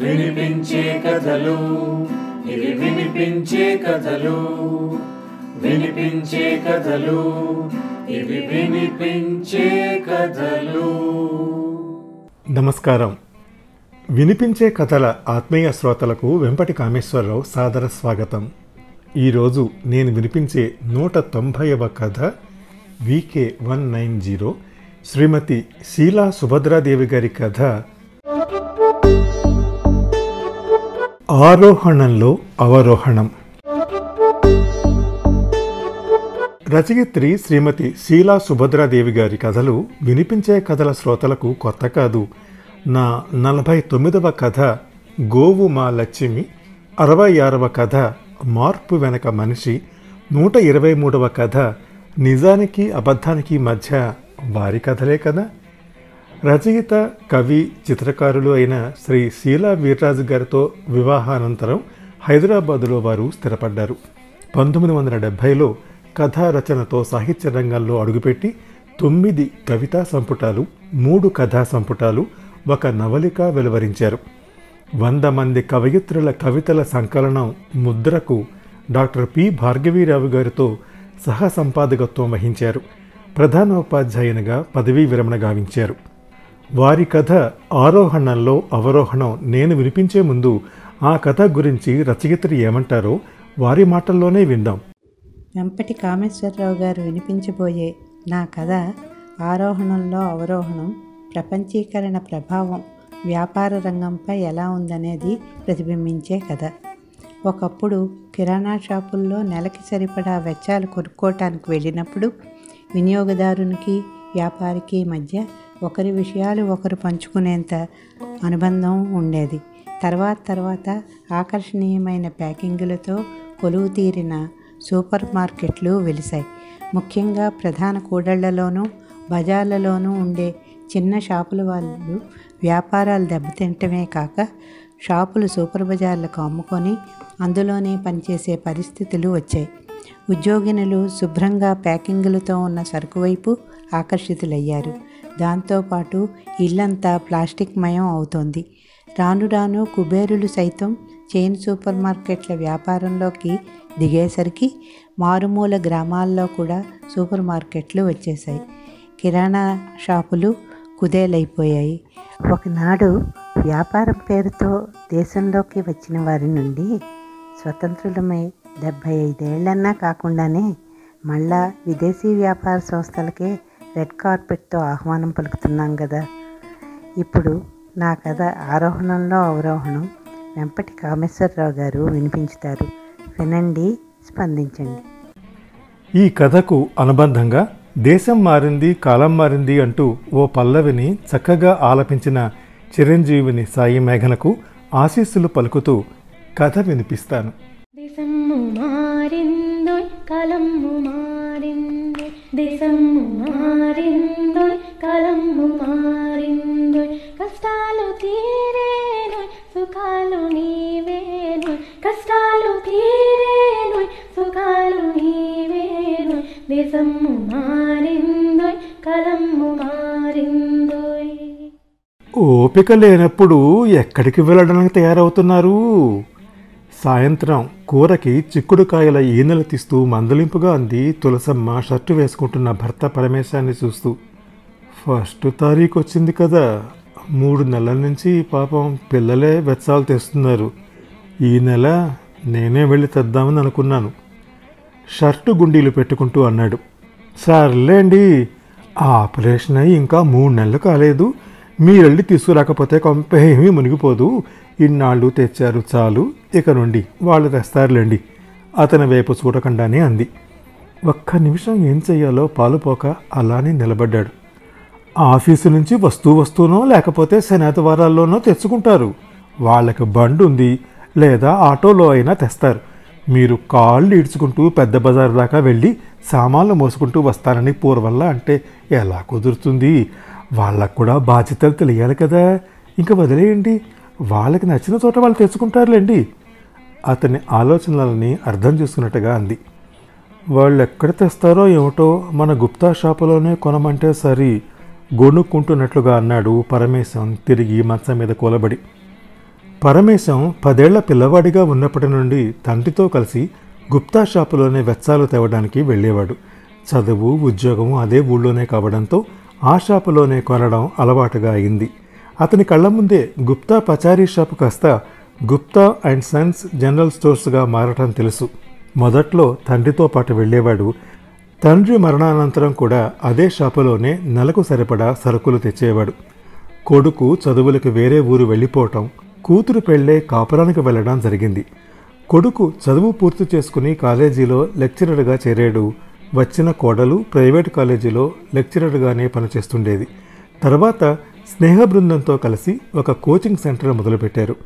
వినిపించే కథలు ఇవి వినిపించే కథలు వినిపించే కథలు ఇవి వినిపించే కథలు. నమస్కారం. వినిపించే కథల ఆత్మీయ శ్రోతలకు వెంపటి కామేశ్వరరావు సాదర స్వాగతం. ఈరోజు నేను వినిపించే నూట తొంభైవ కథ VK one nine zero Srimati Sheela Subhadradevi గారి కథ ఆరోహణంలో అవరోహణం. రచయిత్రి శ్రీమతి శీలా సుభద్రాదేవి గారి కథలు వినిపించే కథల శ్రోతలకు కొత్త కాదు. నా నలభై తొమ్మిదవ కథ గోవు మా లక్ష్మి అరవై ఆరవ కథ మార్పు వెనక మనిషి నూట ఇరవై మూడవ కథ నిజానికి అబద్ధానికి మధ్య వారి కథలే కదా? రచయిత కవి చిత్రకారులు అయిన శ్రీ శీలా వీర్రాజు గారితో వివాహానంతరం హైదరాబాదులో వారు స్థిరపడ్డారు. పంతొమ్మిది వందల డెబ్భైలో కథా రచనతో సాహిత్య రంగంలో అడుగుపెట్టి తొమ్మిది కవితా సంపుటాలు మూడు కథా సంపుటాలు ఒక నవలిక వెలువరించారు. వంద మంది కవయిత్రుల కవితల సంకలనం ముద్రకు డాక్టర్ పి. భార్గవీరావు గారితో సహ సంపాదకత్వం వహించారు. ప్రధానోపాధ్యాయునిగా పదవీ విరమణ గావించారు. వారి కథ ఆరోహణంలో అవరోహణం నేను వినిపించే ముందు ఆ కథ గురించి రచయిత్రి ఏమంటారో వారి మాటల్లోనే విందాం. వెంపటి కామేశ్వరరావు గారు వినిపించబోయే నా కథ ఆరోహణంలో అవరోహణం ప్రపంచీకరణ ప్రభావం వ్యాపార రంగంపై ఎలా ఉందనేది ప్రతిబింబించే కథ. ఒకప్పుడు కిరాణా షాపుల్లో నెలకి సరిపడా వెచ్చాలు కొనుక్కోవటానికి వెళ్ళినప్పుడు వినియోగదారునికి వ్యాపారికి మధ్య ఒకరి విషయాలు ఒకరు పంచుకునేంత అనుబంధం ఉండేది. తర్వాత తర్వాత ఆకర్షణీయమైన ప్యాకింగులతో కొలువు తీరిన సూపర్ మార్కెట్లు వెలిశాయి. ముఖ్యంగా ప్రధాన కూడళ్ళలోనూ బజార్లలోనూ ఉండే చిన్న షాపుల వాళ్ళు వ్యాపారాలు దెబ్బతింటమే కాక షాపులు సూపర్ బజార్లకు అమ్ముకొని అందులోనే పనిచేసే పరిస్థితులు వచ్చాయి. ఉద్యోగినులు శుభ్రంగా ప్యాకింగులతో ఉన్న సరుకు వైపు ఆకర్షితులయ్యారు. దాంతోపాటు ఇల్లంతా ప్లాస్టిక్ మయం అవుతోంది. రాను రాను కుబేరులు సైతం చైన్ సూపర్ మార్కెట్ల వ్యాపారంలోకి దిగేసరికి మారుమూల గ్రామాల్లో కూడా సూపర్ మార్కెట్లు వచ్చేసాయి కిరాణా షాపులు కుదేలైపోయాయి. ఒకనాడు వ్యాపారం పేరుతో దేశంలోకి వచ్చిన వారి నుండి స్వతంత్రులమై డెబ్భై ఐదేళ్ళన్నా కాకుండానే మళ్ళా విదేశీ వ్యాపార సంస్థలకే రెడ్ కార్పెట్తో ఆహ్వానం పలుకుతున్నాం కదా ఇప్పుడు నా కథ ఆరోహణంలో అవరోహణం. వెంపటి కామేశ్వరరావు గారు వినిపించుతారు. వినండి స్పందించండి. ఈ కథకు అనుబంధంగా దేశం మారింది కాలం మారింది అంటూ ఓ పల్లవిని చక్కగా ఆలపించిన చిరంజీవిని సాయి మేఘనకు ఆశీస్సులు పలుకుతూ కథ వినిపిస్తాను. దేశము మారిందోయ్ కాలము దేశము మారిందోయ్ కాలము మారిందోయ్. కష్టాలు తీరేనోయ్ సుఖాలు నీవేనోయ్. కష్టాలు తీరేనోయ్ సుఖాలు నీవేనోయ్. దేశము మారిందోయ్ కాలము మారిందోయ్. ఓపిక లేనప్పుడు ఎక్కడికి వెళ్ళడానికి తయారవుతున్నారు? సాయంత్రం కూరకి చిక్కుడుకాయల ఈనెలు తీస్తూ మందలింపుగా అంది తులసమ్మ షర్టు వేసుకుంటున్న భర్త పరమేశాన్ని చూస్తూ. ఫస్ట్ తారీఖు వచ్చింది కదా. మూడు నెలల నుంచి పాపం పిల్లలే వెచ్చాలు తెస్తున్నారు. ఈ నెల నేనే వెళ్ళి తెద్దామని అనుకున్నాను. షర్టు గుండీలు పెట్టుకుంటూ అన్నాడు. సర్లేండి ఆ ఆపరేషన్ అయి ఇంకా మూడు నెలలు కాలేదు. మీరెళ్ళి తీసుకురాకపోతే కొంపేమీ మునిగిపోదు. ఇన్నాళ్ళు తెచ్చారు చాలు. ఇక నుండి వాళ్ళు తెస్తారులేండి. అతని వైపు చూడకుండానే అంది. ఒక్క నిమిషం ఏం చెయ్యాలో పాలుపోక అలానే నిలబడ్డాడు. ఆఫీసు నుంచి వస్తూ వస్తూనో లేకపోతే శనివారాల్లోనో తెచ్చుకుంటారు. వాళ్ళకి బండి ఉంది లేదా ఆటోలో అయినా తెస్తారు. మీరు కాళ్ళు ఈడ్చుకుంటూ పెద్ద బజార్ దాకా వెళ్ళి సామాన్లు మోసుకుంటూ వస్తానని పూర్వల్లా అంటే ఎలా కుదురుతుంది? వాళ్ళకు కూడా బాధ్యతలు తెలియాలి కదా. ఇంకా వదిలేయండి. వాళ్ళకి నచ్చిన చోట వాళ్ళు తెచ్చుకుంటారులేండి. అతని ఆలోచనలని అర్థం చేసుకున్నట్టుగా అంది. వాళ్ళు ఎక్కడ తెస్తారో ఏమిటో మన గుప్తా షాపులోనే కొనమంటే సరి గొనుక్కుంటున్నట్లుగా అన్నాడు పరమేశం తిరిగి మంచం మీద కూలబడి. పరమేశం పదేళ్ళ పిల్లవాడిగా ఉన్నప్పటి నుండి తండ్రితో కలిసి గుప్తా షాపులోనే వెచ్చాలు తేవడానికి వెళ్ళేవాడు. చదువు ఉద్యోగము అదే ఊళ్ళోనే కావడంతో ఆ షాపులోనే కొనడం అలవాటుగా అయింది. అతని కళ్ళ ముందే గుప్తా పచారీ షాపు కాస్త గుప్తా అండ్ సన్స్ జనరల్ స్టోర్స్గా మారటం తెలుసు. మొదట్లో తండ్రితో పాటు వెళ్ళేవాడు. తండ్రి మరణానంతరం కూడా అదే షాపులోనే నెలకు సరిపడా సరుకులు తెచ్చేవాడు. కొడుకు చదువులకు వేరే ఊరు వెళ్ళిపోవటం కూతురు పెళ్ళే కాపురానికి వెళ్ళడం జరిగింది. కొడుకు చదువు పూర్తి చేసుకుని కాలేజీలో లెక్చరర్గా చేరాడు. వచ్చిన కోడలు ప్రైవేట్ కాలేజీలో లెక్చరర్గానే పనిచేస్తుండేది. తర్వాత స్నేహ బృందంతో కలిసి ఒక కోచింగ్ సెంటర్ మొదలుపెట్టారు.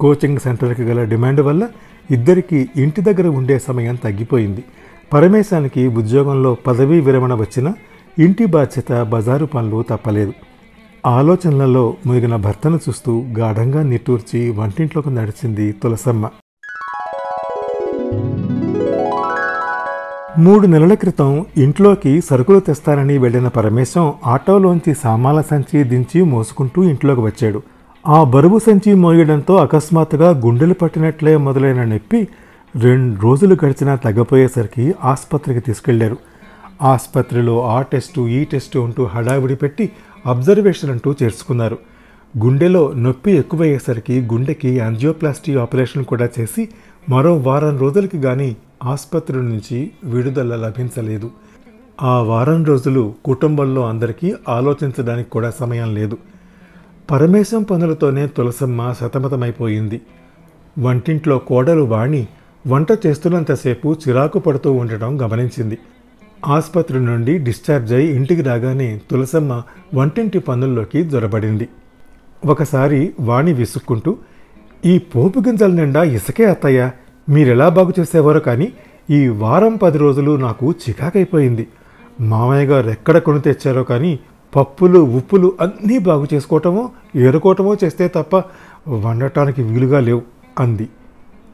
కోచింగ్ సెంటర్కి గల డిమాండ్ వల్ల ఇద్దరికీ ఇంటి దగ్గర ఉండే సమయం తగ్గిపోయింది. పరమేశానికి ఉద్యోగంలో పదవీ విరమణ వచ్చినా ఇంటి బాధ్యత బజారు పనులు తప్పలేదు. ఆలోచనలలో మునిగిన భర్తను చూస్తూ గాఢంగా నిట్టూర్చి వంటింట్లోకి నడిచింది తులసమ్మ. మూడు నెలల క్రితం ఇంట్లోకి సరుకులు తెస్తానని వెళ్ళిన పరమేశం ఆటోలోంచి సామాల సంచి దించి మోసుకుంటూ ఇంట్లోకి వచ్చాడు. ఆ బరువు సంచి మోయడంతో అకస్మాత్తుగా గుండెలు పట్టినట్లే మొదలైన నొప్పి రెండు రోజులు గడిచినా తగ్గపోయేసరికి ఆసుపత్రికి తీసుకెళ్ళారు. ఆసుపత్రిలో ఆ టెస్టు ఈ టెస్టు అంటూ హడావిడి పెట్టి అబ్జర్వేషన్ అంటూ చేర్చుకున్నారు గుండెలో నొప్పి ఎక్కువయ్యేసరికి గుండెకి యాంజియోప్లాస్టీ ఆపరేషన్ కూడా చేసి మరో వారం రోజులకి కానీ ఆసుపత్రి నుంచి విడుదల లభించలేదు. ఆ వారం రోజులు కుటుంబంలో అందరికీ ఆలోచించడానికి కూడా సమయం లేదు. పరమేశం పనులతోనే తులసమ్మ సతమతమైపోయింది. వంటింట్లో కోడలు వాణి వంట చేస్తున్నంతసేపు చిరాకు పడుతూ ఉండటం గమనించింది. ఆసుపత్రి నుండి డిశ్చార్జ్ అయి ఇంటికి రాగానే తులసమ్మ వంటింటి పనుల్లోకి జొరబడింది. ఒకసారి వాణి విసుక్కుంటూ ఈ పోపు గింజల నిండా ఇసుకే అత్తయ్యా మీరెలా బాగు చేసేవారో కానీ ఈ వారం పది రోజులు నాకు చికాకైపోయింది. మామయ్య గారు ఎక్కడ కొని తెచ్చారో కానీ పప్పులు ఉప్పులు అన్నీ బాగు చేసుకోవటమో ఏరుకోవటమో చేస్తే తప్ప వండటానికి వీలుగా లేవు అంది.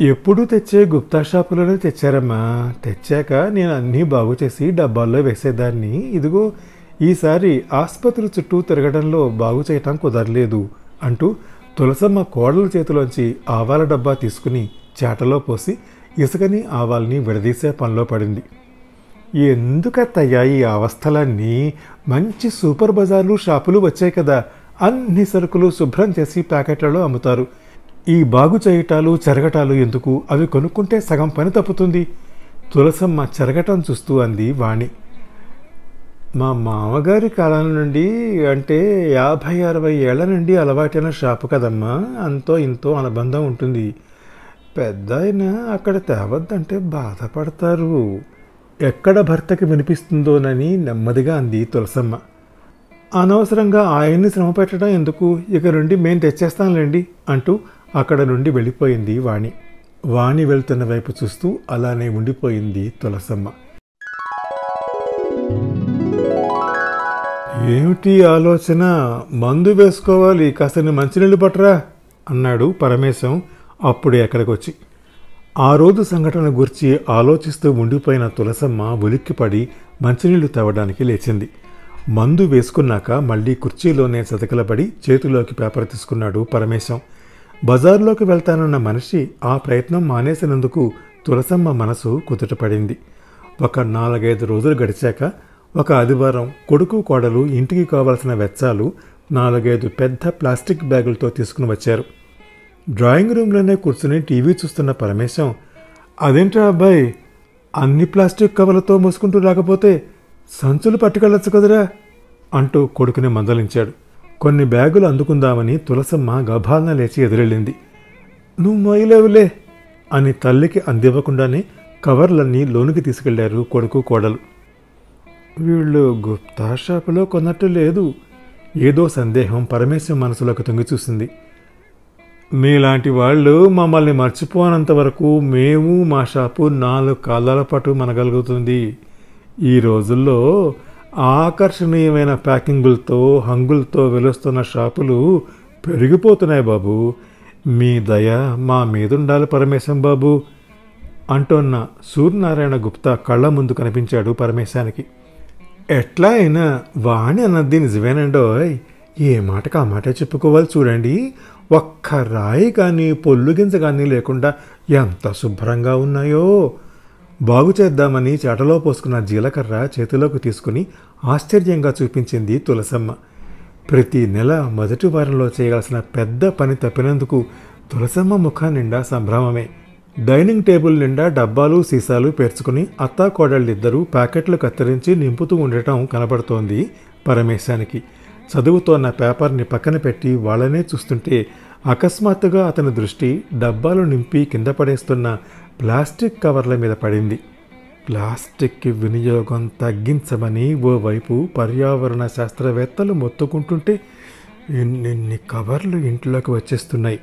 ఎప్పుడు తెచ్చే గుప్తా షాపులోనే తెచ్చారమ్మా. తెచ్చాక నేను అన్నీ బాగు చేసి డబ్బాల్లో వేసేదాన్ని. ఇదిగో ఈసారి ఆసుపత్రి చుట్టూ తిరగడంలో బాగు చేయటం కుదరలేదు అంటూ తులసమ్మ కోడల చేతిలోంచి ఆవాల డబ్బా తీసుకుని చేటలో పోసి ఇసుకని ఆవాల్ని విడదీసే పనిలో పడింది. ఎందుకత్తయ్యా ఈ అవస్థలన్నీ? మంచి సూపర్ బజార్లు షాపులు వచ్చాయి కదా. అన్ని సరుకులు శుభ్రం చేసి ప్యాకెట్లలో అమ్ముతారు. ఈ బాగు చేయటాలు చెరగటాలు ఎందుకు? అవి కొనుక్కుంటే సగం పని తప్పుతుంది. తులసమ్మ చెరగటం చూస్తూ అంది వాణి. మా మామగారి కాలం నుండి అంటే యాభై అరవై ఏళ్ళ నుండి అలవాటైన షాపు కదమ్మా. అంతో ఇంతో అనుబంధం ఉంటుంది. పెద్ద ఆయన అక్కడ తేవద్దంటే బాధపడతారు. ఎక్కడ భర్తకి వినిపిస్తుందోనని నెమ్మదిగా అంది తులసమ్మ. అనవసరంగా ఆయన్ని శ్రమ పెట్టడం ఎందుకు? ఇక నుండి మేం తెచ్చేస్తాంలేండి అంటూ అక్కడ నుండి వెళ్ళిపోయింది వాణి. వాణి వెళ్తున్న వైపు చూస్తూ అలానే ఉండిపోయింది తులసమ్మ. ఏమిటి ఆలోచన? మందు వేసుకోవాలి కాస్త మంచినీళ్ళు పట్టరా అన్నాడు పరమేశం. అప్పుడే అక్కడికి వచ్చి ఆ రోజు సంఘటన గురించి ఆలోచిస్తూ ఉండిపోయిన తులసమ్మ ఉలిక్కిపడి మంచినీళ్ళు తవ్వడానికి లేచింది. మందు వేసుకున్నాక మళ్ళీ కుర్చీలోనే చతకలబడి చేతిలోకి పేపర్ తీసుకున్నాడు పరమేశం. బజార్లోకి వెళ్తానన్న మనిషి ఆ ప్రయత్నం మానేసినందుకు తులసమ్మ మనసు కుదుటపడింది. ఒక నాలుగైదు రోజులు గడిచాక ఒక ఆదివారం కొడుకు కోడలు ఇంటికి కావలసిన వెచ్చాలు నాలుగైదు పెద్ద ప్లాస్టిక్ బ్యాగులతో తీసుకుని వచ్చారు. డ్రాయింగ్ రూమ్లోనే కూర్చుని టీవీ చూస్తున్న పరమేశం అదేంట్రా అబ్బాయి అన్ని ప్లాస్టిక్ కవర్లతో మోసుకుంటూ రాకపోతే సంచులు పట్టుకెళ్ళొచ్చు కదరా? అంటూ కొడుకుని మందలించాడు. కొన్ని బ్యాగులు అందుకుందామని తులసమ్మ గభాలన లేచి ఎదురెళ్ళింది. నువ్వు మొయ్యలేవులే అని తల్లికి అందివ్వకుండానే కవర్లన్నీ లోనికి తీసుకెళ్ళారు కొడుకు కోడలు. వీళ్ళు గుప్తా షాపులో కొన్నట్టు లేదు. ఏదో సందేహం పరమేశ్వరం మనసులోకి తొంగి చూసింది. మీలాంటి వాళ్ళు మమ్మల్ని మర్చిపోనంత వరకు మేము మా షాపు నాలుగు కాలాల పాటు మనగలుగుతుంది. ఈ రోజుల్లో ఆకర్షణీయమైన ప్యాకింగులతో హంగులతో వెలుస్తున్న షాపులు పెరిగిపోతున్నాయి బాబు. మీ దయ మా మీదుండాలి పరమేశం బాబు అంటోన్న సూర్యనారాయణ గుప్తా కళ్ళ ముందు కనిపించాడు పరమేశానికి. ఎట్లా అయినా వాణి అన్నది నిజమేనండోయ్. ఏ మాటకు ఆ మాట చెప్పుకోవాలి చూడండి. ఒక్క రాయి కానీ పొల్లుగింజ కానీ లేకుండా ఎంత శుభ్రంగా ఉన్నాయో! బాగు చేద్దామని చెటలో పోసుకున్న జీలకర్ర చేతిలోకి తీసుకుని ఆశ్చర్యంగా చూపించింది తులసమ్మ. ప్రతి నెల మొదటి వారంలో చేయాల్సిన పెద్ద పని తప్పినందుకు తులసమ్మ ముఖం నిండా సంభ్రమమే. డైనింగ్ టేబుల్ నిండా డబ్బాలు సీసాలు పేర్చుకుని అత్తా కోడళ్ళిద్దరూ ప్యాకెట్లు కత్తిరించి నింపుతూ ఉండటం కనబడుతోంది పరమేశానికి చదువుతోన్న పేపర్ని పక్కన పెట్టి వాళ్ళనే చూస్తుంటే అకస్మాత్తుగా అతని దృష్టి డబ్బాలు నింపి కింద పడేస్తున్న ప్లాస్టిక్ కవర్ల మీద పడింది. ప్లాస్టిక్ వినియోగం తగ్గించమని ఓవైపు పర్యావరణ శాస్త్రవేత్తలు మొత్తుకుంటుంటే ఎన్నెన్ని కవర్లు ఇంట్లోకి వచ్చేస్తున్నాయి.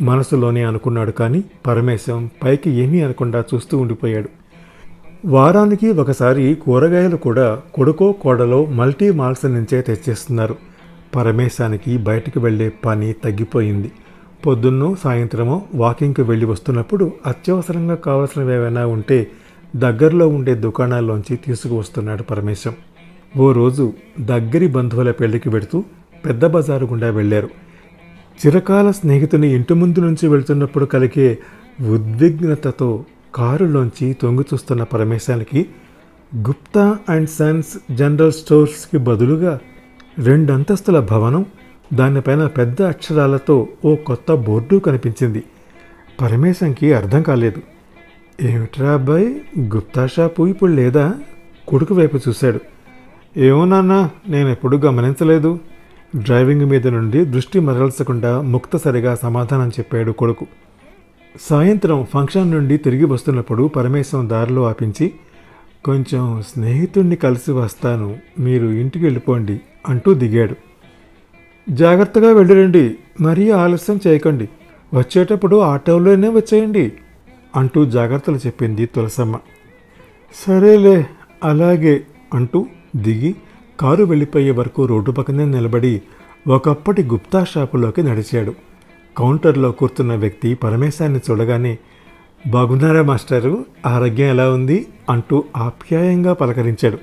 మనసులోనే అనుకున్నాడు కానీ పరమేశం పైకి ఏమీ అనకుండా చూస్తూ ఉండిపోయాడు. వారానికి ఒకసారి కూరగాయలు కూడా కొడుకో కోడలో మల్టీ మాల్స్ నుంచే తెచ్చేస్తున్నారు. పరమేశానికి బయటకు వెళ్ళే పని తగ్గిపోయింది. పొద్దున్నో సాయంత్రమో వాకింగ్కి వెళ్ళి వస్తున్నప్పుడు అత్యవసరంగా కావలసినవి ఏవైనా ఉంటే దగ్గరలో ఉండే దుకాణాల్లోంచి తీసుకువస్తున్నాడు పరమేశం. ఓ రోజు దగ్గరి బంధువుల పెళ్ళికి వెడుతూ పెద్ద బజారు గుండా వెళ్ళారు. చిరకాల స్నేహితుని ఇంటి ముందు నుంచి వెళ్తున్నప్పుడు కలిగే ఉద్విగ్నతతో కారులోంచి తొంగి చూస్తున్న పరమేశానికి గుప్తా అండ్ సన్స్ జనరల్ స్టోర్స్కి బదులుగా రెండంతస్తుల భవనం దానిపైన పెద్ద అక్షరాలతో ఓ కొత్త బోర్డు కనిపించింది. పరమేశంకి అర్థం కాలేదు. ఏమిట్రా అబ్బాయి గుప్తా షాపు ఇప్పుడు లేదా? కొడుకు వైపు చూశాడు. ఏమో నాన్న నేను ఎప్పుడూ గమనించలేదు. డ్రైవింగ్ మీద నుండి దృష్టి మరల్చకుండా ముక్తసరిగా సమాధానం చెప్పాడు కొడుకు. సాయంత్రం ఫంక్షన్ నుండి తిరిగి వస్తున్నప్పుడు పరమేశం దారిలో ఆపించి కొంచెం స్నేహితుణ్ణి కలిసి వస్తాను మీరు ఇంటికి వెళ్ళిపోండి అంటూ దిగాడు. జాగ్రత్తగా వెళ్ళిరండి మరీ ఆలస్యం చేయకండి వచ్చేటప్పుడు ఆటోలోనే వచ్చేయండి అంటూ జాగ్రత్తలు చెప్పింది తులసమ్మ. సరేలే అలాగే అంటూ దిగి కారు వెళ్ళిపోయే వరకు రోడ్డు పక్కనే నిలబడి ఒకప్పటి గుప్తా షాపులోకి నడిచాడు. కౌంటర్లో కూర్చున్న వ్యక్తి పరమేశాన్ని చూడగానే బాగున్నారా మాస్టారు? ఆరోగ్యం ఎలా ఉంది? అంటూ ఆప్యాయంగా పలకరించాడు.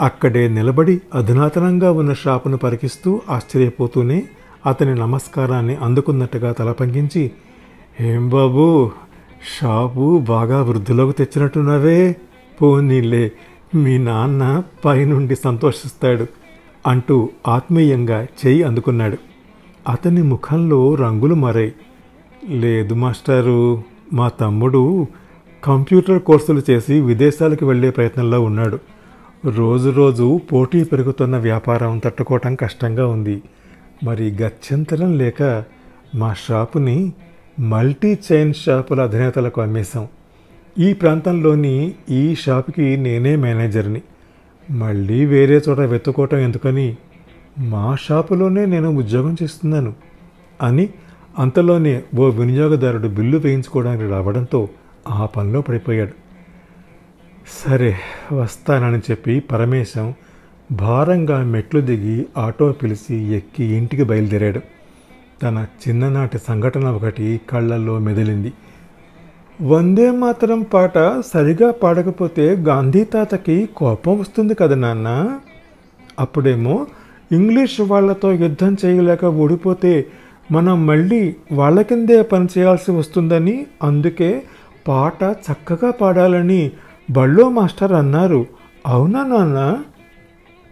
అక్కడే నిలబడి అధునాతనంగా ఉన్న షాపును పరికిస్తూ ఆశ్చర్యపోతూనే అతని నమస్కారాన్ని అందుకున్నట్టుగా తలపంకించి ఏం బాబు షాపు బాగా వృద్ధిలోకి తెచ్చినట్టున్నావే? పోనీలే మీ నాన్న పైనుండి సంతోషిస్తాడు అంటూ ఆత్మీయంగా చేయి అందుకున్నాడు. అతని ముఖంలో రంగులు మారాయి. లేదు మాస్టారు. మా తమ్ముడు కంప్యూటర్ కోర్సులు చేసి విదేశాలకు వెళ్ళే ప్రయత్నంలో ఉన్నాడు. రోజు రోజు పోటీ పెరుగుతున్న వ్యాపారం తట్టుకోవటం కష్టంగా ఉంది. మరి గత్యంతరం లేక మా షాపుని మల్టీ చైన్ షాపుల అధినేతలకు అమ్మేశాం. ఈ ప్రాంతంలోని ఈ షాపుకి నేనే మేనేజర్ని. మళ్ళీ వేరే చోట వెతుకోవటం ఎందుకని? మా షాపులోనే నేను ఉద్యోగం చేస్తున్నాను అని అంతలోనే ఓ వినియోగదారుడు బిల్లు వేయించుకోవడానికి రావడంతో ఆ పనిలో పడిపోయాడు. సరే వస్తానని చెప్పి పరమేశం భారంగా మెట్లు దిగి ఆటో పిలిచి ఎక్కి ఇంటికి బయలుదేరాడు. తన చిన్ననాటి సంఘటన ఒకటి కళ్ళల్లో మెదిలింది. వందే మాత్రం పాట సరిగా పాడకపోతే గాంధీ తాతకి కోపం వస్తుంది కదా నాన్న? అప్పుడేమో ఇంగ్లీష్ వాళ్ళతో యుద్ధం చేయలేక ఓడిపోతే మనం మళ్ళీ వాళ్ళ కిందే పని చేయాల్సి వస్తుందని అందుకే పాట చక్కగా పాడాలని బళ్ళో మాస్టర్ అన్నారు. అవునా నాన్న?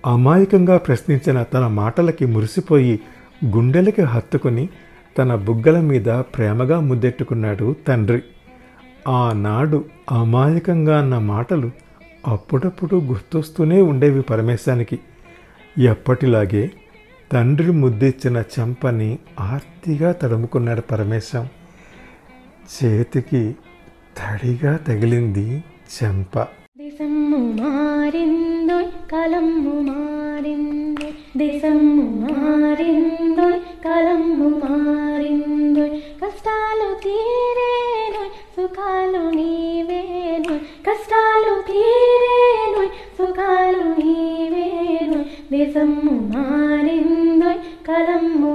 అమాయకంగా ప్రశ్నించిన తన మాటలకి మురిసిపోయి గుండెలకి హత్తుకుని తన బుగ్గల మీద ప్రేమగా ముద్దెట్టుకున్నాడు తండ్రి. ఆనాడు అమాయకంగా అన్న మాటలు అప్పుడప్పుడు గుర్తొస్తూనే ఉండేవి పరమేశానికి ఎప్పటిలాగే తండ్రి ముద్దిచ్చిన చెంపని ఆర్తిగా తడుముకున్నాడు పరమేశం చేతికి తడిగా తగిలింది చెంప. దిశమ్ము మారిందోయ్ కలమ్ము మారిందోయ్ దిశమ్ము మారిందోయ్ కలమ్ము మారిందోయ్ కష్టాలు తీరేను సుఖాలు నీవేను కష్టాలు తీరే మారిందోయ్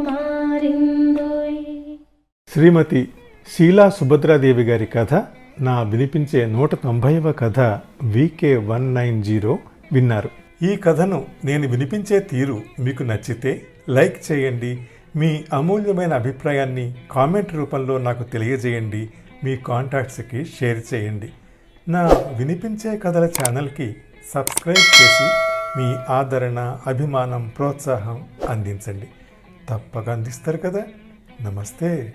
మారిందోయ్ శ్రీమతి శీలా సుభద్రాదేవి గారి కథ నా వినిపించే నూట తొంభైవ కథ వికే వన్ నైన్ జీరో విన్నారు ఈ కథను నేను వినిపించే తీరు మీకు నచ్చితే లైక్ చేయండి మీ అమూల్యమైన అభిప్రాయాన్ని కామెంట్ రూపంలో నాకు తెలియజేయండి మీ కాంటాక్ట్స్కి షేర్ చేయండి నా వినిపించే కథల ఛానల్కి సబ్స్క్రైబ్ చేసి మీ ఆదరణ అభిమానం ప్రోత్సాహం అందించండి. తప్పక అందిస్తారు కదా. నమస్తే.